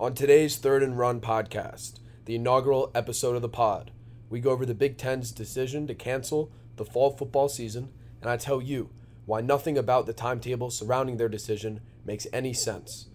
On today's Third and Run podcast, the inaugural episode of the pod, we go over the Big Ten's decision to cancel the fall football season, and I tell you why nothing about the timetable surrounding their decision makes any sense.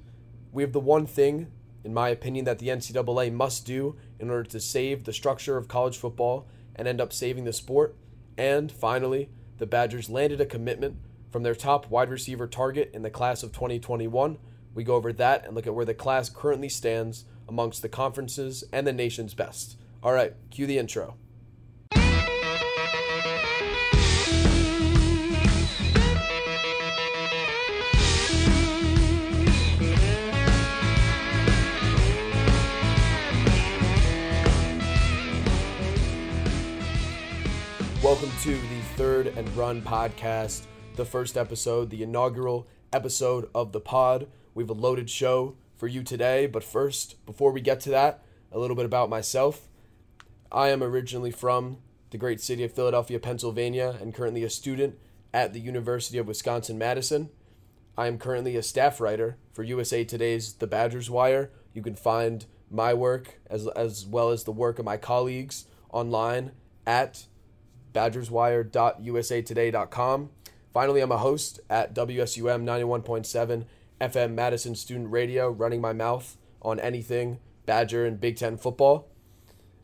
We have the one thing, in my opinion, that the NCAA must do in order to save the structure of college football and end up saving the sport. And finally, the Badgers landed a commitment from their top wide receiver target in the class of 2021. We go over that and look at where the class currently stands amongst the conferences and the nation's best. All right, cue the intro. Welcome to the Third and Run podcast, the first episode, the inaugural episode of the pod. We have a loaded show for you today, but first, before we get to that, a little bit about myself. I am originally from the great city of Philadelphia, Pennsylvania, and currently a student at the University of Wisconsin Madison. I am currently a staff writer for USA Today's The Badgers Wire. You can find my work as, as well as the work of my colleagues online at badgerswire.usatoday.com. Finally, I'm a host at WSUM 91.7 FM Madison Student Radio, running my mouth on anything Badger and Big Ten football.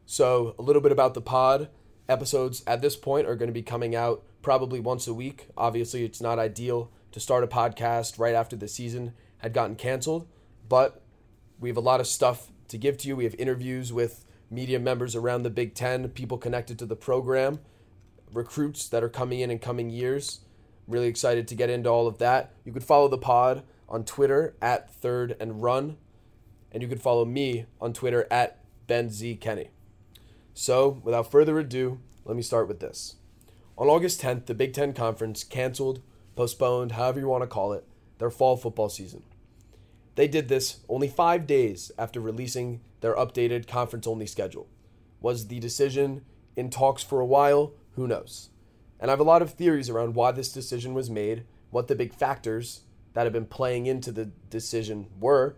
So, a little bit about the pod. Episodes at this point are going to be coming out probably once a week. Obviously, it's not ideal to start a podcast right after the season had gotten canceled, but we have a lot of stuff to give to you. We have interviews with media members around the Big Ten, people connected to the program recruits that are coming in in coming years. Really excited to get into all of that. You could follow the pod on Twitter at Third and Run, and you can follow me on Twitter at Ben Z Kenny. So, without further ado, let me start with this. On August 10th, the Big Ten Conference canceled, postponed, however you want to call it, their fall football season. They did this only five days after releasing their updated conference only schedule. Was the decision in talks for a while? Who knows? And I have a lot of theories around why this decision was made, what the big factors that have been playing into the decision were.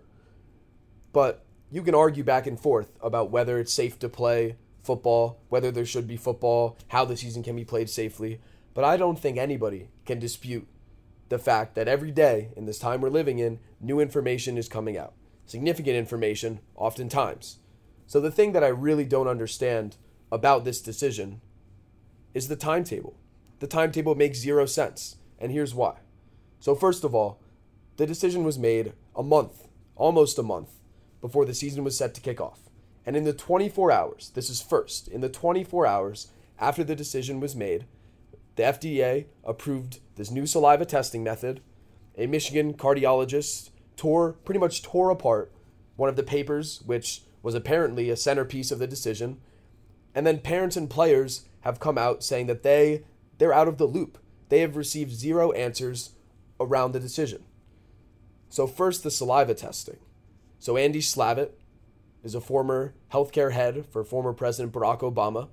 But you can argue back and forth about whether it's safe to play football, whether there should be football, how the season can be played safely. But I don't think anybody can dispute the fact that every day in this time we're living in, new information is coming out. Significant information, oftentimes. So the thing that I really don't understand about this decision is the timetable. The timetable makes zero sense, and here's why. So, first of all, the decision was made a month, almost a month, before the season was set to kick off. And in the 24 hours, this is first, in the 24 hours after the decision was made, the FDA approved this new saliva testing method. A Michigan cardiologist tore, pretty much tore apart one of the papers, which was apparently a centerpiece of the decision. And then parents and players have come out saying that they they're out of the loop. They have received zero answers around the decision. So first the saliva testing. So Andy Slavitt is a former healthcare head for former President Barack Obama,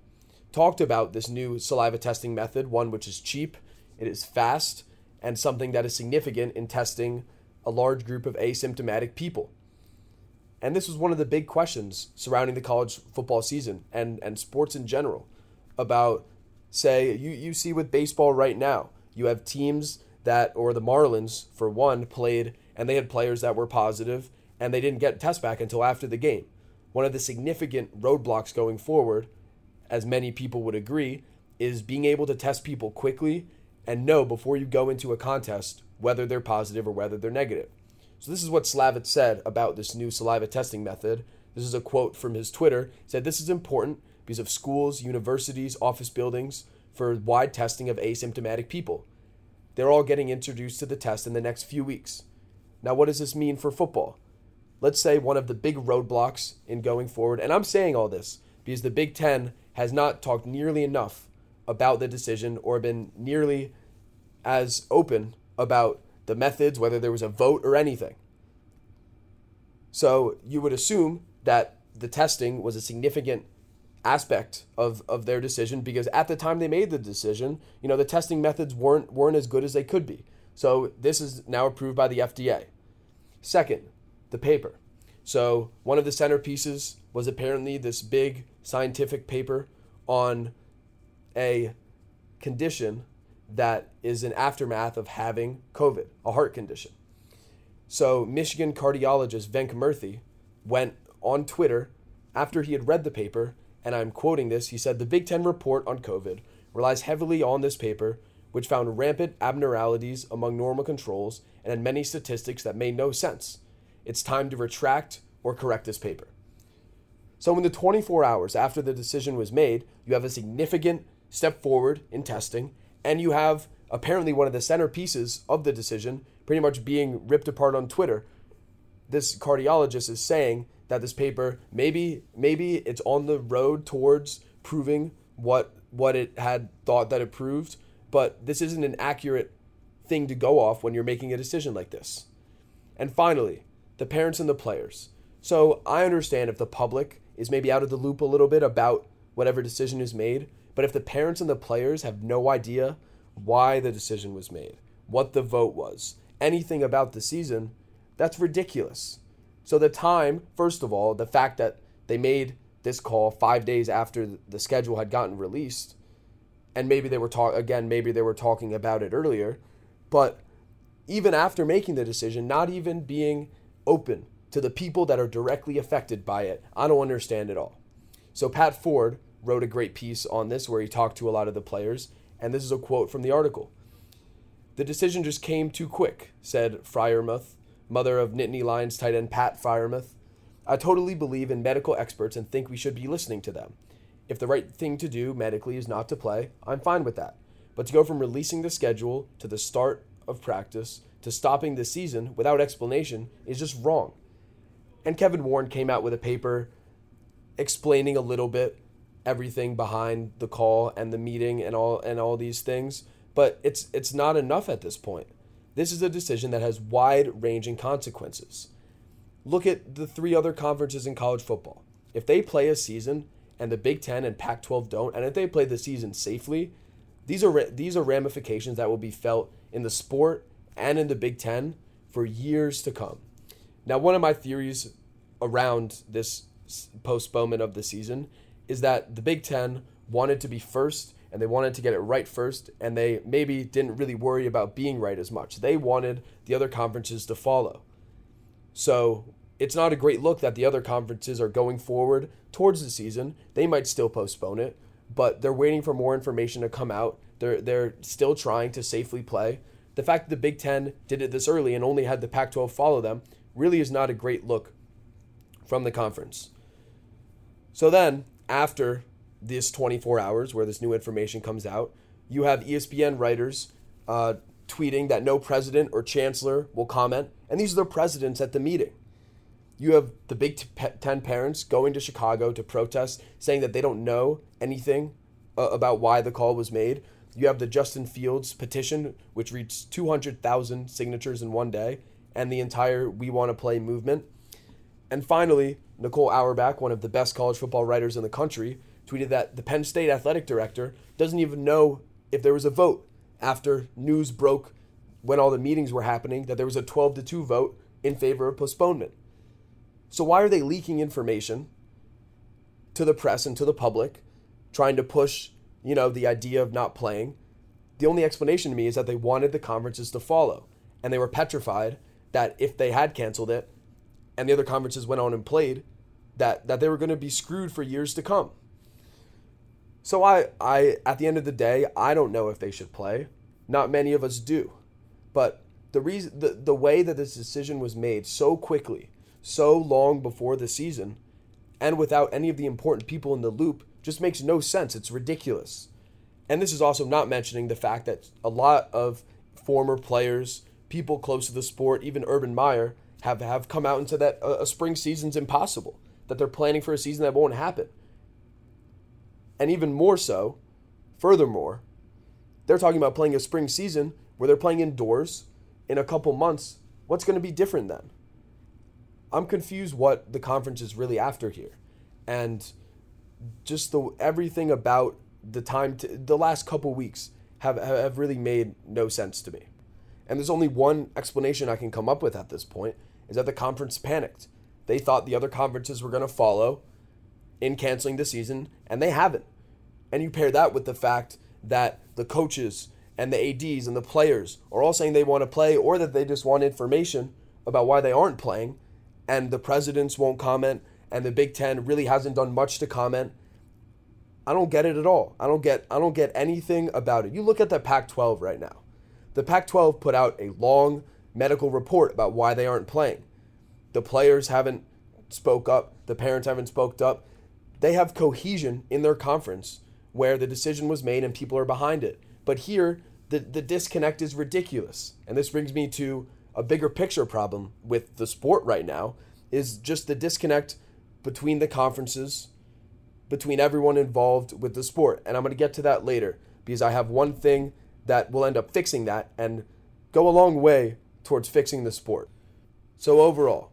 talked about this new saliva testing method, one which is cheap, it is fast, and something that is significant in testing a large group of asymptomatic people. And this was one of the big questions surrounding the college football season and, and sports in general about say you, you see with baseball right now you have teams that or the marlins for one played and they had players that were positive and they didn't get test back until after the game. One of the significant roadblocks going forward as many people would agree is being able to test people quickly and know before you go into a contest whether they're positive or whether they're negative. So this is what Slavitt said about this new saliva testing method. This is a quote from his twitter. He said this is important because of schools, universities, office buildings for wide testing of asymptomatic people. They're all getting introduced to the test in the next few weeks. Now, what does this mean for football? Let's say one of the big roadblocks in going forward, and I'm saying all this because the Big Ten has not talked nearly enough about the decision or been nearly as open about the methods, whether there was a vote or anything. So you would assume that the testing was a significant aspect of, of their decision because at the time they made the decision, you know, the testing methods weren't weren't as good as they could be. So this is now approved by the FDA. Second, the paper. So, one of the centerpieces was apparently this big scientific paper on a condition that is an aftermath of having COVID, a heart condition. So, Michigan cardiologist Venk Murthy went on Twitter after he had read the paper, and I'm quoting this. He said, The Big Ten report on COVID relies heavily on this paper, which found rampant abnormalities among normal controls and had many statistics that made no sense. It's time to retract or correct this paper. So, in the 24 hours after the decision was made, you have a significant step forward in testing, and you have apparently one of the centerpieces of the decision pretty much being ripped apart on Twitter. This cardiologist is saying that this paper maybe maybe it's on the road towards proving what what it had thought that it proved, but this isn't an accurate thing to go off when you're making a decision like this. And finally, the parents and the players. So I understand if the public is maybe out of the loop a little bit about whatever decision is made, but if the parents and the players have no idea why the decision was made, what the vote was, anything about the season, that's ridiculous. So the time, first of all, the fact that they made this call 5 days after the schedule had gotten released and maybe they were talk again maybe they were talking about it earlier, but even after making the decision, not even being open to the people that are directly affected by it. I don't understand it all. So Pat Forde wrote a great piece on this where he talked to a lot of the players, and this is a quote from the article. The decision just came too quick, said Freiermuth, mother of Nittany Lions tight end Pat Freiermuth. I totally believe in medical experts and think we should be listening to them. If the right thing to do medically is not to play, I'm fine with that. But to go from releasing the schedule to the start of practice to stopping the season without explanation is just wrong. And Kevin Warren came out with a paper explaining a little bit everything behind the call and the meeting and all and all these things, but it's it's not enough at this point. This is a decision that has wide-ranging consequences. Look at the three other conferences in college football. If they play a season and the Big 10 and Pac-12 don't, and if they play the season safely, these are these are ramifications that will be felt in the sport and in the Big 10 for years to come. Now, one of my theories around this postponement of the season is that the Big Ten wanted to be first and they wanted to get it right first, and they maybe didn't really worry about being right as much. They wanted the other conferences to follow. So it's not a great look that the other conferences are going forward towards the season. They might still postpone it, but they're waiting for more information to come out. They're they're still trying to safely play. The fact that the Big Ten did it this early and only had the Pac 12 follow them really is not a great look from the conference. So then, after this 24 hours where this new information comes out, you have ESPN writers uh, tweeting that no president or chancellor will comment, and these are the presidents at the meeting. You have the Big Ten parents going to Chicago to protest, saying that they don't know anything uh, about why the call was made. You have the Justin Fields petition, which reached 200,000 signatures in one day, and the entire We Want to Play movement. And finally, Nicole Auerbach, one of the best college football writers in the country, tweeted that the Penn State athletic director doesn't even know if there was a vote after news broke when all the meetings were happening that there was a 12 to 2 vote in favor of postponement. So why are they leaking information to the press and to the public trying to push, you know, the idea of not playing? The only explanation to me is that they wanted the conferences to follow and they were petrified that if they had canceled it and the other conferences went on and played, that that they were going to be screwed for years to come. So I I at the end of the day, I don't know if they should play. Not many of us do. But the reason the, the way that this decision was made so quickly, so long before the season, and without any of the important people in the loop just makes no sense. It's ridiculous. And this is also not mentioning the fact that a lot of former players, people close to the sport, even Urban Meyer, have, have come out and said that a, a spring season's impossible, that they're planning for a season that won't happen. And even more so, furthermore, they're talking about playing a spring season where they're playing indoors in a couple months. What's going to be different then? I'm confused what the conference is really after here. And just the everything about the time to, the last couple weeks have have really made no sense to me. And there's only one explanation I can come up with at this point is that the conference panicked. they thought the other conferences were going to follow in canceling the season, and they haven't. And you pair that with the fact that the coaches and the ADs and the players are all saying they want to play or that they just want information about why they aren't playing, and the presidents won't comment, and the Big Ten really hasn't done much to comment. I don't get it at all. I don't get I don't get anything about it. You look at the Pac-12 right now. The Pac-12 put out a long medical report about why they aren't playing. The players haven't spoke up, the parents haven't spoke up. They have cohesion in their conference where the decision was made and people are behind it. But here the, the disconnect is ridiculous. And this brings me to a bigger picture problem with the sport right now is just the disconnect between the conferences, between everyone involved with the sport. And I'm going to get to that later because I have one thing that will end up fixing that and go a long way towards fixing the sport. So, overall,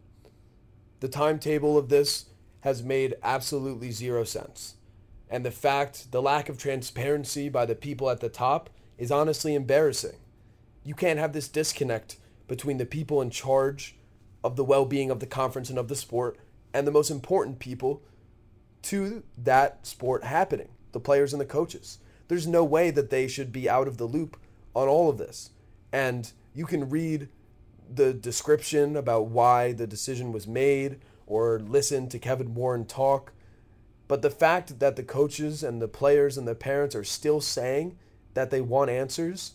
the timetable of this has made absolutely zero sense. And the fact, the lack of transparency by the people at the top is honestly embarrassing. You can't have this disconnect between the people in charge of the well being of the conference and of the sport and the most important people to that sport happening the players and the coaches. There's no way that they should be out of the loop on all of this. And you can read the description about why the decision was made or listen to Kevin Warren talk. But the fact that the coaches and the players and the parents are still saying that they want answers,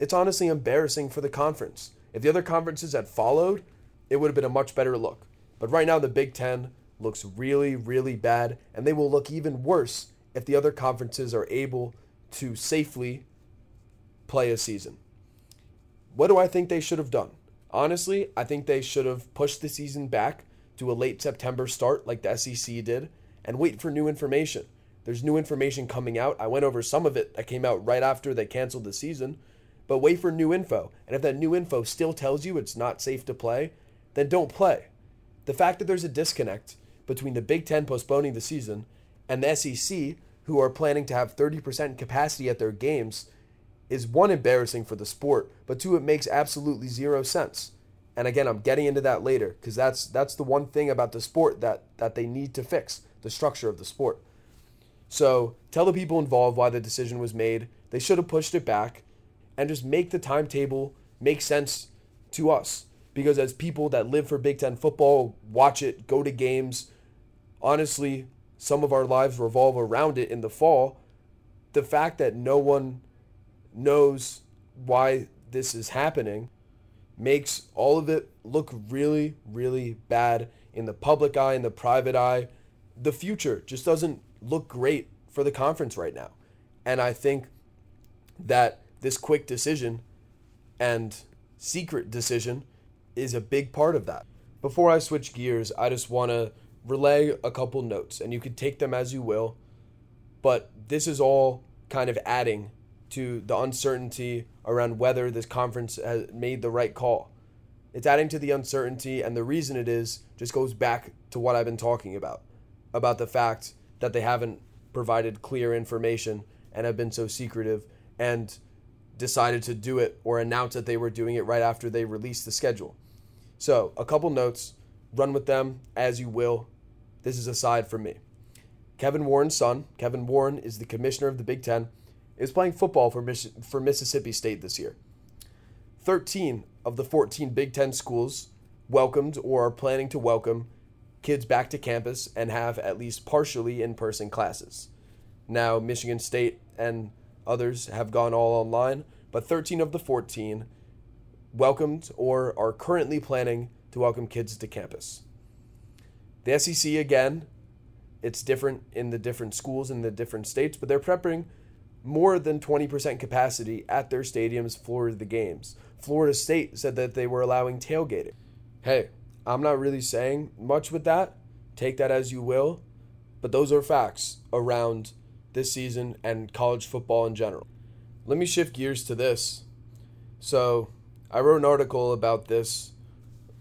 it's honestly embarrassing for the conference. If the other conferences had followed, it would have been a much better look. But right now, the Big Ten looks really, really bad, and they will look even worse if the other conferences are able to safely play a season. What do I think they should have done? Honestly, I think they should have pushed the season back to a late September start like the SEC did and wait for new information. There's new information coming out. I went over some of it that came out right after they canceled the season, but wait for new info. And if that new info still tells you it's not safe to play, then don't play. The fact that there's a disconnect between the Big Ten postponing the season and the SEC, who are planning to have 30% capacity at their games, is one embarrassing for the sport, but two, it makes absolutely zero sense. And again, I'm getting into that later because that's that's the one thing about the sport that that they need to fix the structure of the sport. So tell the people involved why the decision was made. They should have pushed it back, and just make the timetable make sense to us. Because as people that live for Big Ten football, watch it, go to games, honestly, some of our lives revolve around it in the fall. The fact that no one knows why this is happening makes all of it look really, really bad in the public eye, in the private eye. The future just doesn't look great for the conference right now. And I think that this quick decision and secret decision is a big part of that. Before I switch gears, I just want to relay a couple notes, and you can take them as you will. But this is all kind of adding to the uncertainty around whether this conference has made the right call. It's adding to the uncertainty, and the reason it is just goes back to what I've been talking about about the fact that they haven't provided clear information and have been so secretive and decided to do it or announce that they were doing it right after they released the schedule. So, a couple notes, run with them as you will. This is aside from me. Kevin Warren's son, Kevin Warren, is the commissioner of the Big Ten is playing football for, for Mississippi State this year. 13 of the 14 Big Ten schools welcomed or are planning to welcome kids back to campus and have at least partially in person classes. Now, Michigan State and others have gone all online, but 13 of the 14 welcomed or are currently planning to welcome kids to campus. The SEC, again, it's different in the different schools in the different states, but they're prepping more than 20% capacity at their stadiums for the games. Florida State said that they were allowing tailgating. Hey, I'm not really saying much with that. Take that as you will. But those are facts around this season and college football in general. Let me shift gears to this. So, I wrote an article about this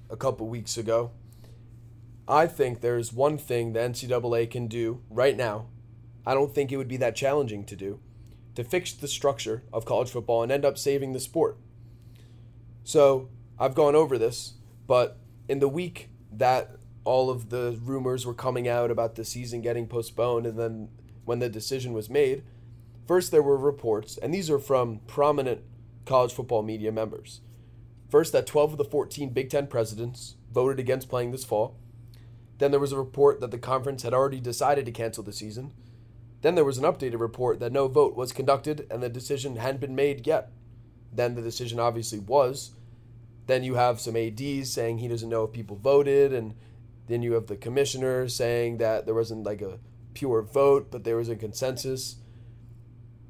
a couple weeks ago. I think there's one thing the NCAA can do right now. I don't think it would be that challenging to do to fix the structure of college football and end up saving the sport. So I've gone over this, but in the week that all of the rumors were coming out about the season getting postponed, and then when the decision was made, first there were reports, and these are from prominent college football media members. First, that 12 of the 14 Big Ten presidents voted against playing this fall. Then there was a report that the conference had already decided to cancel the season. Then there was an updated report that no vote was conducted and the decision hadn't been made yet. Then the decision obviously was. Then you have some ADs saying he doesn't know if people voted, and then you have the commissioner saying that there wasn't like a pure vote, but there was a consensus.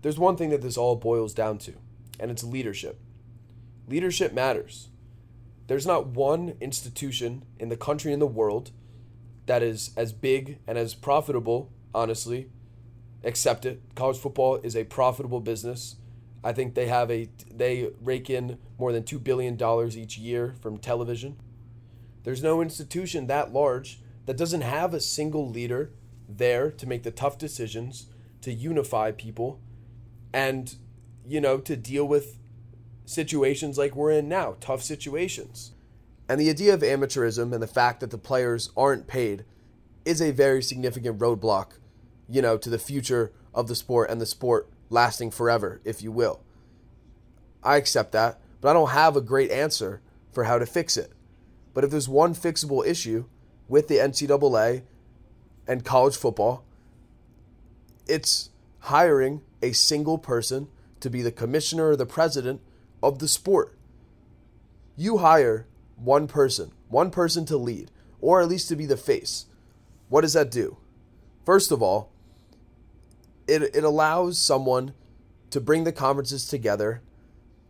There's one thing that this all boils down to, and it's leadership. Leadership matters. There's not one institution in the country and the world that is as big and as profitable, honestly. Accept it. College football is a profitable business. I think they have a they rake in more than 2 billion dollars each year from television. There's no institution that large that doesn't have a single leader there to make the tough decisions, to unify people and you know, to deal with situations like we're in now, tough situations. And the idea of amateurism and the fact that the players aren't paid is a very significant roadblock, you know, to the future of the sport and the sport lasting forever, if you will. I accept that, but I don't have a great answer for how to fix it. But if there's one fixable issue with the NCAA and college football, it's hiring a single person to be the commissioner or the president of the sport. You hire one person, one person to lead, or at least to be the face. What does that do? First of all, it, it allows someone to bring the conferences together,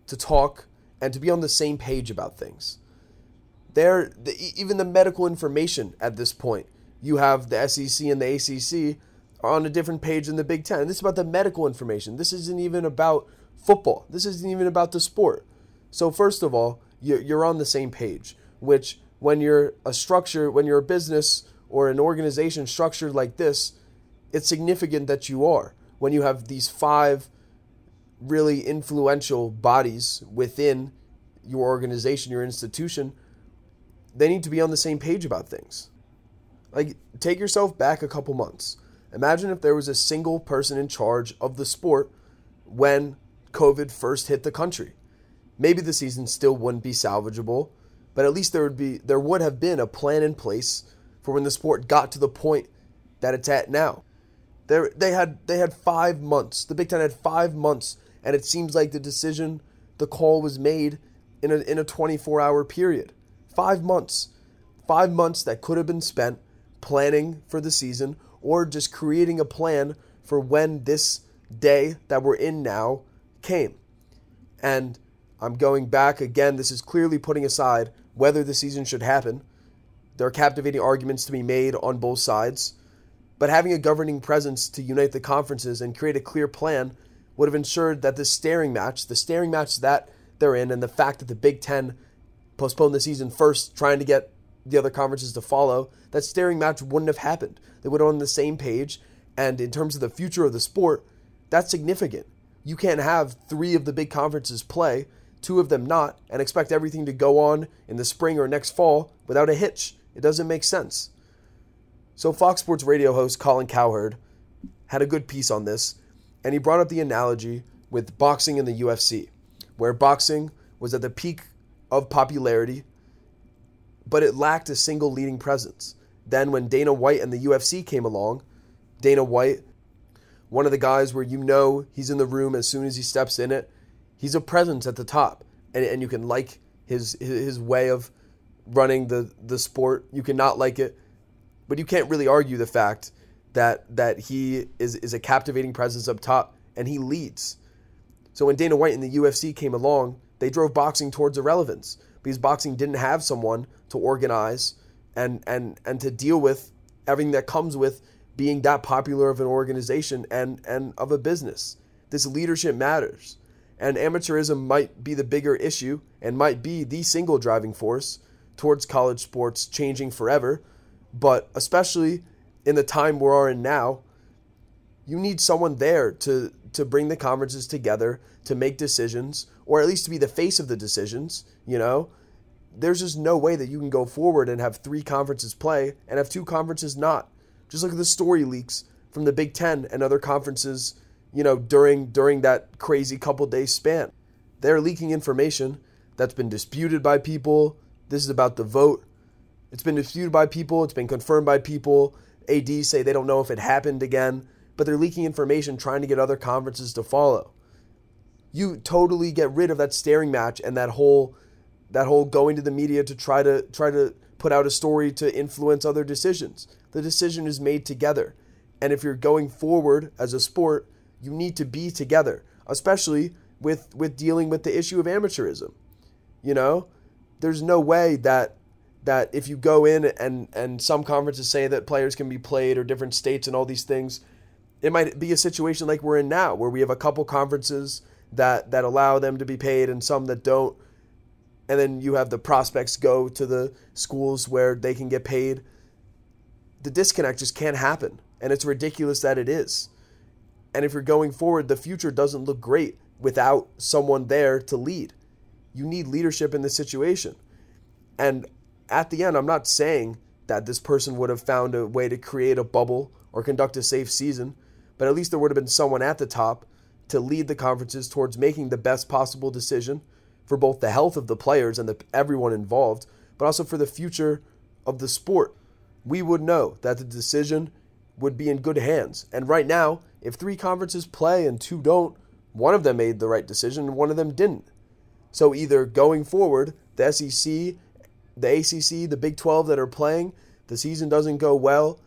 to talk, and to be on the same page about things. There, the, even the medical information at this point, you have the SEC and the ACC are on a different page than the Big Ten. This is about the medical information. This isn't even about football. This isn't even about the sport. So first of all, you're on the same page, which when you're a structure, when you're a business or an organization structured like this, it's significant that you are. When you have these five really influential bodies within your organization, your institution, they need to be on the same page about things. Like, take yourself back a couple months. Imagine if there was a single person in charge of the sport when COVID first hit the country maybe the season still wouldn't be salvageable, but at least there would be there would have been a plan in place for when the sport got to the point that it's at now. There they had they had 5 months. The Big 10 had 5 months and it seems like the decision the call was made in a in a 24-hour period. 5 months. 5 months that could have been spent planning for the season or just creating a plan for when this day that we're in now came. And I'm going back again. This is clearly putting aside whether the season should happen. There are captivating arguments to be made on both sides, but having a governing presence to unite the conferences and create a clear plan would have ensured that this staring match, the staring match that they're in, and the fact that the Big Ten postponed the season first, trying to get the other conferences to follow, that staring match wouldn't have happened. They would have on the same page. And in terms of the future of the sport, that's significant. You can't have three of the big conferences play two of them not, and expect everything to go on in the spring or next fall without a hitch. It doesn't make sense. So, Fox Sports radio host Colin Cowherd had a good piece on this, and he brought up the analogy with boxing and the UFC, where boxing was at the peak of popularity, but it lacked a single leading presence. Then, when Dana White and the UFC came along, Dana White, one of the guys where you know he's in the room as soon as he steps in it, he's a presence at the top, and, and you can like his his way of running the the sport. You cannot like it, but you can't really argue the fact that that he is is a captivating presence up top and he leads. So when Dana White and the UFC came along, they drove boxing towards irrelevance because boxing didn't have someone to organize and and and to deal with everything that comes with being that popular of an organization and and of a business. This leadership matters and amateurism might be the bigger issue and might be the single driving force towards college sports changing forever. But especially in the time we're in now, you need someone there to, to bring the conferences together, to make decisions, or at least to be the face of the decisions, you know? there's just no way that you can go forward and have three conferences play and have two conferences not. Just look at the story leaks from the Big Ten and other conferences, you know, during during that crazy couple days span. They're leaking information that's been disputed by people. This is about the vote. It's been disputed by people, it's been confirmed by people. AD say they don't know if it happened again, but they're leaking information trying to get other conferences to follow. You totally get rid of that staring match and that whole that whole going to the media to try to try to put out a story to influence other decisions. The decision is made together. And if you're going forward as a sport, you need to be together, especially with with dealing with the issue of amateurism. You know, there's no way that that if you go in and and some conferences say that players can be played or different states and all these things, it might be a situation like we're in now where we have a couple conferences that that allow them to be paid and some that don't and then you have the prospects go to the schools where they can get paid. The disconnect just can't happen, and it's ridiculous that it is. And if you're going forward, the future doesn't look great without someone there to lead. You need leadership in this situation. And at the end, I'm not saying that this person would have found a way to create a bubble or conduct a safe season, but at least there would have been someone at the top to lead the conferences towards making the best possible decision for both the health of the players and the, everyone involved, but also for the future of the sport. We would know that the decision would be in good hands. And right now, if three conferences play and two don't, one of them made the right decision and one of them didn't. So either going forward, the SEC, the ACC, the Big 12 that are playing, the season doesn't go well.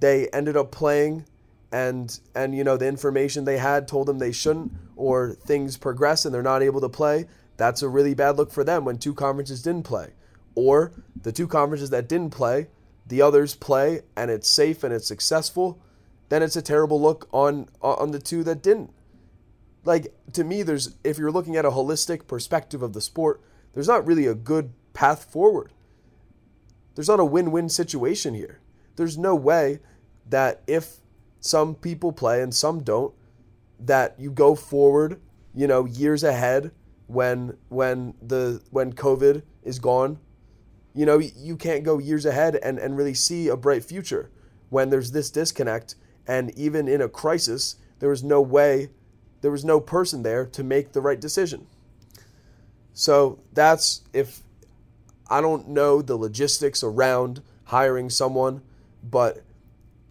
They ended up playing and and you know the information they had told them they shouldn't or things progress and they're not able to play that's a really bad look for them when two conferences didn't play. Or the two conferences that didn't play, the others play and it's safe and it's successful, then it's a terrible look on on the two that didn't. Like to me there's if you're looking at a holistic perspective of the sport, there's not really a good path forward. There's not a win-win situation here. There's no way that if some people play and some don't that you go forward, you know, years ahead when when the when COVID is gone. You know, you can't go years ahead and, and really see a bright future when there's this disconnect. And even in a crisis, there was no way, there was no person there to make the right decision. So that's if I don't know the logistics around hiring someone, but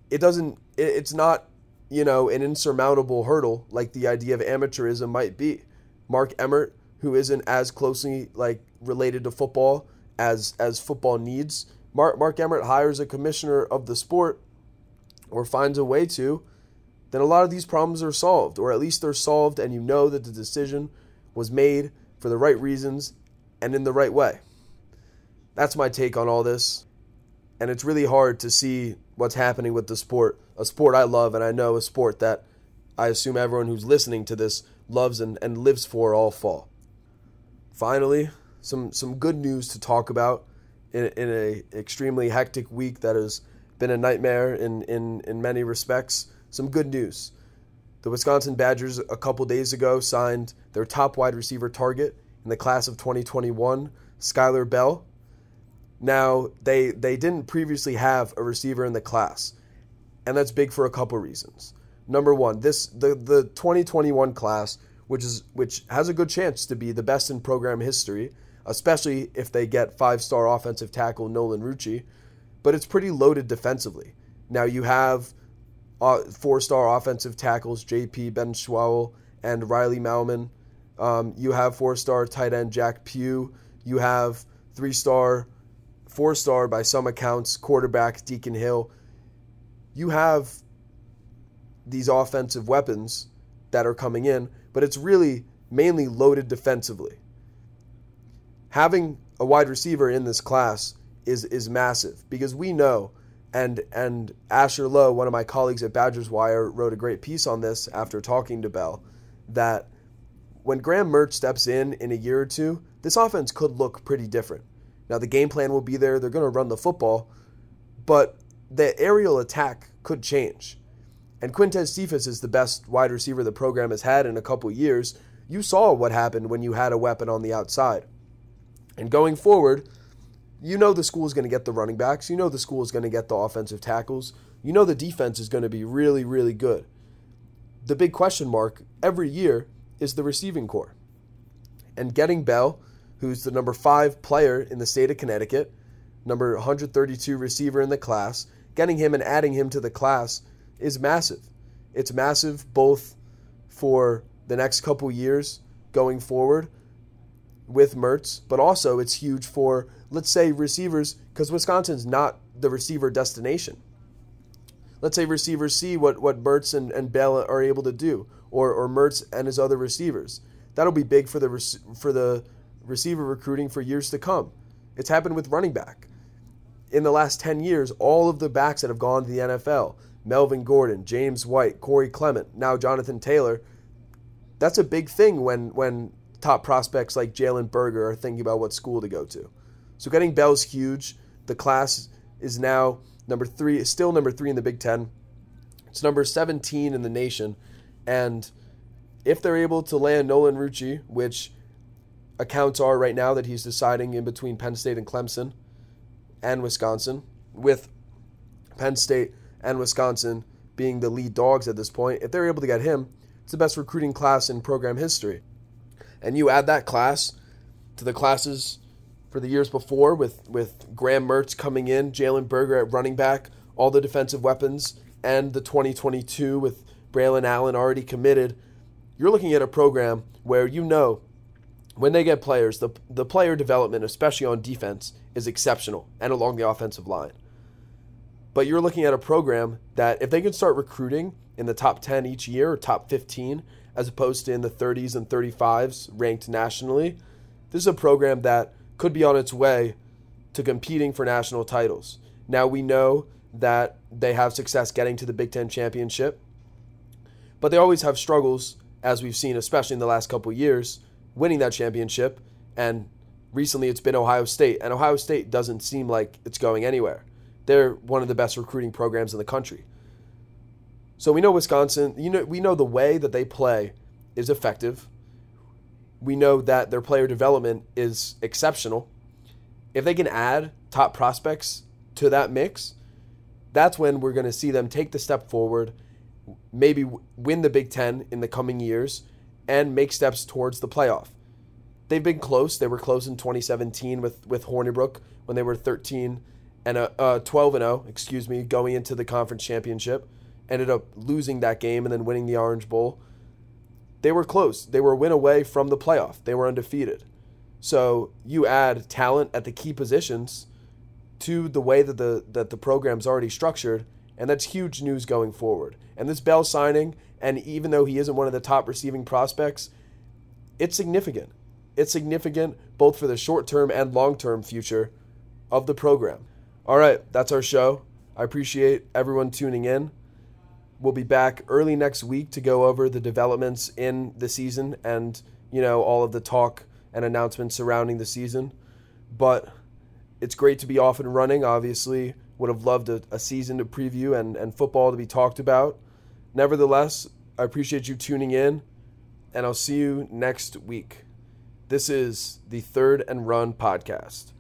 it doesn't, it's not, you know, an insurmountable hurdle like the idea of amateurism might be. Mark Emmert who isn't as closely like related to football as as football needs. Mark Mark Emmert hires a commissioner of the sport or finds a way to, then a lot of these problems are solved, or at least they're solved and you know that the decision was made for the right reasons and in the right way. That's my take on all this. And it's really hard to see what's happening with the sport, a sport I love and I know a sport that I assume everyone who's listening to this loves and, and lives for all fall finally, some some good news to talk about in, in a extremely hectic week that has been a nightmare in, in, in many respects. Some good news. The Wisconsin Badgers a couple days ago signed their top wide receiver target in the class of 2021, Skyler Bell. Now, they they didn't previously have a receiver in the class, and that's big for a couple reasons. Number one, this the, the 2021 class which is which has a good chance to be the best in program history, especially if they get five-star offensive tackle Nolan Rucci. But it's pretty loaded defensively. Now you have uh, four-star offensive tackles J.P. Benzschawel and Riley Mahlman. Um, you have four-star tight end Jack Pugh. You have three-star, four-star by some accounts quarterback Deacon Hill. You have these offensive weapons that are coming in but it's really mainly loaded defensively. Having a wide receiver in this class is is massive because we know and and Asher Lowe, one of my colleagues at Badgers Wire, wrote a great piece on this after talking to Bell that when Graham Mertz steps in in a year or two, this offense could look pretty different. Now the game plan will be there; they're going to run the football, but the aerial attack could change and Quintez Cephus is the best wide receiver the program has had in a couple years. You saw what happened when you had a weapon on the outside. And going forward, you know the school is going to get the running backs. You know the school is going to get the offensive tackles. You know the defense is going to be really, really good. The big question mark every year is the receiving corps. And getting Bell, who's the number five player in the state of Connecticut, number 132 receiver in the class, getting him and adding him to the class is massive. It's massive both for the next couple years going forward with Mertz, but also it's huge for, let's say, receivers, because Wisconsin's not the receiver destination. Let's say receivers see what, what Mertz and, and Bell are able to do, or, or Mertz and his other receivers. That'll be big for the, for the receiver recruiting for years to come. It's happened with running back. In the last 10 years, all of the backs that have gone to the NFL, Melvin Gordon, James White, Corey Clement, now Jonathan Taylor, that's a big thing when, when top prospects like Jalen Berger are thinking about what school to go to. So getting Bell's huge. The class is now number three, still number three in the Big Ten. It's number 17 in the nation. And if they're able to land Nolan Rucci, which accounts are right now that he's deciding in between Penn State and Clemson and Wisconsin, with Penn State and Wisconsin being the lead dogs at this point, if they're able to get him, it's the best recruiting class in program history. And you add that class to the classes for the years before with, with Graham Mertz coming in, Jalen Berger at running back, all the defensive weapons, and the 2022 with Braylon Allen already committed, you're looking at a program where you know when they get players, the, the player development, especially on defense, is exceptional and along the offensive line. But you're looking at a program that if they can start recruiting in the top 10 each year or top 15, as opposed to in the 30s and 35s ranked nationally. This is a program that could be on its way to competing for national titles. Now we know that they have success getting to the Big Ten championship, but they always have struggles, as we've seen, especially in the last couple years, winning that championship. And recently it's been Ohio State, and Ohio State doesn't seem like it's going anywhere. They're one of the best recruiting programs in the country. So we know Wisconsin, you know we know the way that they play is effective. We know that their player development is exceptional. If they can add top prospects to that mix, that's when we're going to see them take the step forward, maybe win the Big 10 in the coming years and make steps towards the playoff. They've been close. They were close in 2017 with with Hornibrook when they were 13 and uh, uh 12 and 0, excuse me, going into the conference championship ended up losing that game and then winning the Orange Bowl. They were close. They were a win away from the playoff. They were undefeated. So you add talent at the key positions to the way that the that the program's already structured, and that's huge news going forward. And this Bell signing, and even though he isn't one of the top receiving prospects, it's significant. It's significant both for the short term and long term future of the program. All right, that's our show. I appreciate everyone tuning in. We'll be back early next week to go over the developments in the season and, you know, all of the talk and announcements surrounding the season. But it's great to be off and running. Obviously, would have loved a, a season to preview and, and football to be talked about. Nevertheless, I appreciate you tuning in, and I'll see you next week. This is the Third and Run podcast.